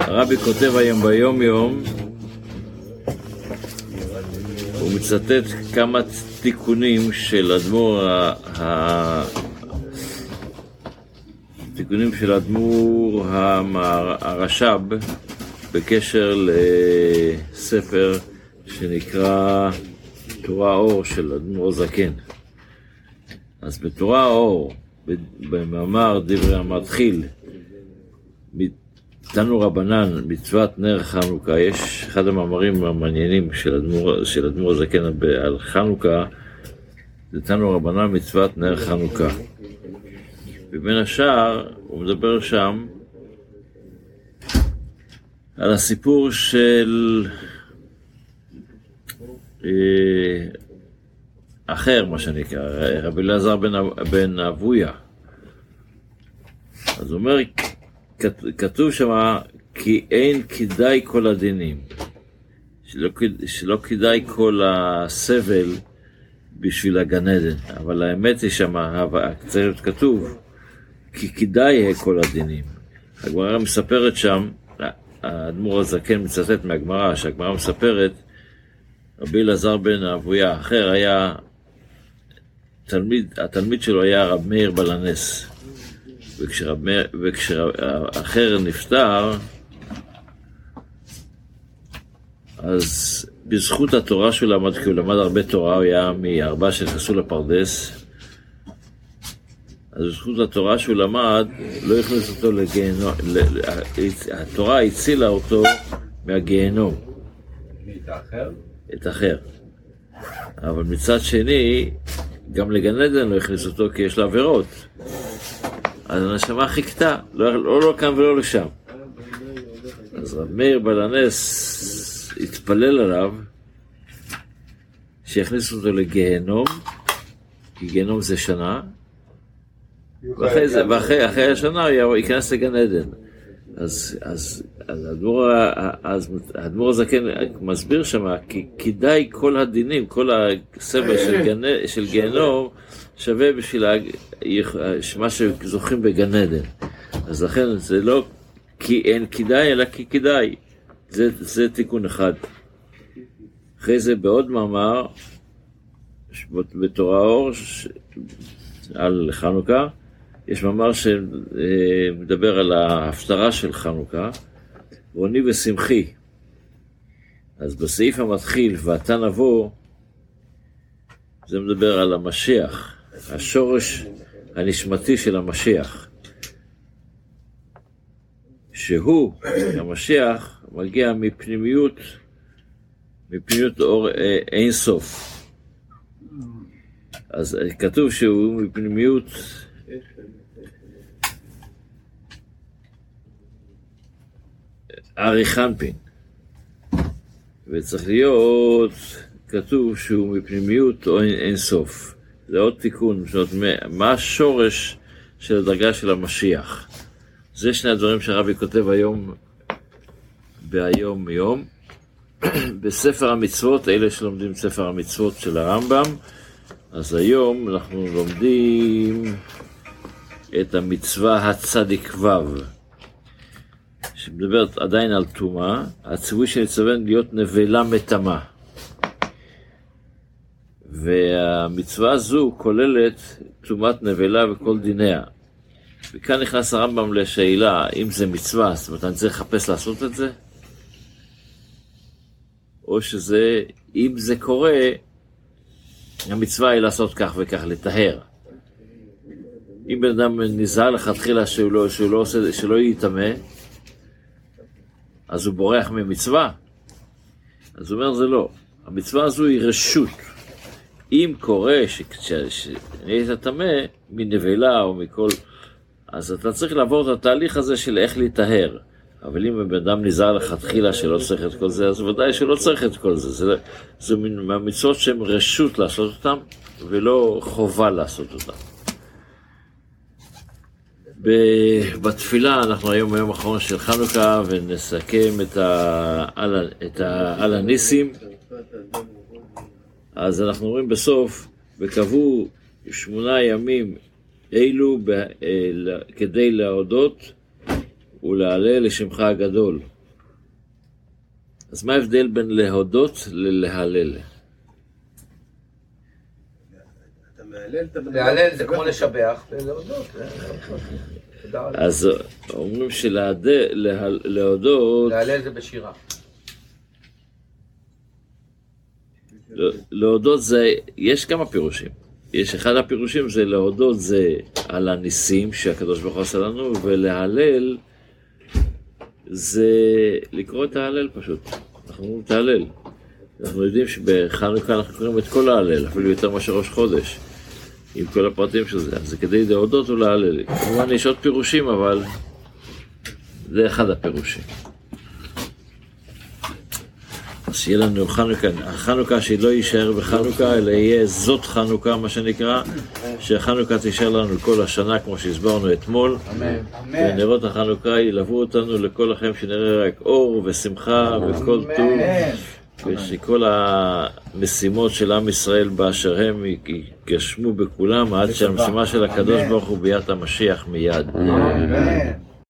הרבי כותב היום ביום יום, הוא מצטט כמה תיקונים של אדמו"ר, תיקונים של אדמו"ר הרש"ב בקשר לספר שנקרא תורה אור של אדמו"ר זקן. אז בתורה אור, במאמר דברי המתחיל, תנו רבנן, מצוות נר חנוכה, יש אחד המאמרים המעניינים של אדמו"ר זקן על חנוכה, זה תנו רבנן מצוות נר חנוכה. ובין השאר, הוא מדבר שם על הסיפור של אה, אחר, מה שנקרא, רבי אלעזר בן אבויה. אז הוא אומר, כתוב שם, כי אין כדאי כל הדינים. שלא, שלא כדאי כל הסבל בשביל הגן עדן. אבל האמת היא שם, צריך כתוב, כי כדאי כל הדינים. הגמרא מספרת שם, האדמו"ר הזקן מצטט מהגמרא, שהגמרא מספרת, רבי אלעזר בן אבויה, אחר היה, תלמיד, התלמיד שלו היה רב מאיר בלנס. וכשאחר נפטר, אז בזכות התורה שהוא למד, כי הוא למד הרבה תורה, הוא היה מארבעה שנכנסו לפרדס, אז בזכות התורה שהוא למד, לא הכניס אותו לגיהנום, התורה הצילה אותו מהגיהנום. את האחר? את האחר. אבל מצד שני, גם לגן עדן לא הכניס אותו כי יש לו עבירות. אז הנשמה חיכתה, לא, לא, לא כאן ולא לשם. אז רב מאיר בלנס התפלל עליו שיכניסו אותו לגיהנום, כי גיהנום זה שנה, ואחרי, זה, ואחרי אחרי השנה הוא ייכנס לגן עדן. אז, אז, אז האדמו"ר הזקן מסביר שם, כי כדאי כל הדינים, כל הסבל של, של גיהנום, שווה בשביל מה שזוכים בגן עדן. אז לכן זה לא כי אין כדאי, אלא כי כדאי. זה, זה תיקון אחד. אחרי זה בעוד מאמר, בתורה אור, על חנוכה, יש מאמר שמדבר על ההפטרה של חנוכה, רוני ושמחי. אז בסעיף המתחיל, ואתה נבוא, זה מדבר על המשיח. השורש הנשמתי של המשיח, שהוא, המשיח, מגיע מפנימיות, מפנימיות אור אה, אין סוף. אז כתוב שהוא מפנימיות ארי חנפין, וצריך להיות כתוב שהוא מפנימיות או אין, אין סוף. זה עוד תיקון, זאת אומרת, מה השורש של הדרגה של המשיח? זה שני הדברים שהרבי כותב היום, בהיום יום. בספר המצוות, אלה שלומדים ספר המצוות של הרמב"ם, אז היום אנחנו לומדים את המצווה הצדיק ו', שמדברת עדיין על טומאה, הציווי שנצטווה להיות נבלה מטמא. והמצווה הזו כוללת טומאת נבלה וכל דיניה. וכאן נכנס הרמב"ם לשאלה, אם זה מצווה, זאת אומרת, אני צריך לחפש לעשות את זה? או שזה, אם זה קורה, המצווה היא לעשות כך וכך, לטהר. אם בן אדם נזהר לכתחילה שהוא לא, שהוא לא עושה, שלא יטמא, אז הוא בורח ממצווה? אז הוא אומר, זה לא. המצווה הזו היא רשות. אם קורה שנהיית טמא מנבלה או מכל... אז אתה צריך לעבור את התהליך הזה של איך להיטהר. אבל אם הבן אדם נזהר לכתחילה שלא צריך את כל זה, אז ודאי שלא צריך את כל זה. זה, זה מהמצוות שהן רשות לעשות אותן, ולא חובה לעשות אותן. בתפילה, אנחנו היום ביום האחרון של חנוכה, ונסכם את העל הניסים. אז אנחנו אומרים בסוף, וקבעו שמונה ימים אלו ב, אה, כדי להודות ולהלל לשמך הגדול. אז מה ההבדל בין להודות ללהלל? אתה מהלל את הבן אדם. להלל זה כמו לשבח ולהודות. רבה. אז אומרים שלהודות, להלל זה בשירה. להודות זה, יש כמה פירושים. יש אחד הפירושים זה להודות זה על הניסים שהקדוש ברוך הוא עשה לנו, ולהלל זה לקרוא את ההלל פשוט. אנחנו אומרים את ההלל. אנחנו יודעים שבחנוכה אנחנו קוראים את כל ההלל, אפילו יותר מאשר ראש חודש, עם כל הפרטים של זה. אז זה כדי להודות ולהלל. כמובן יש עוד פירושים, אבל זה אחד הפירושים. אז שיהיה לנו חנוכה, החנוכה שלא יישאר בחנוכה, אלא יהיה זאת חנוכה, מה שנקרא, שחנוכה תישאר לנו כל השנה, כמו שהסברנו אתמול. אמן. ונרות החנוכה ילוו אותנו לכל החיים, שנראה רק אור ושמחה וכל טוב, ושכל המשימות של עם ישראל באשר הם ייגשמו בכולם, עד שהמשימה של הקדוש ברוך הוא ביאת המשיח מיד.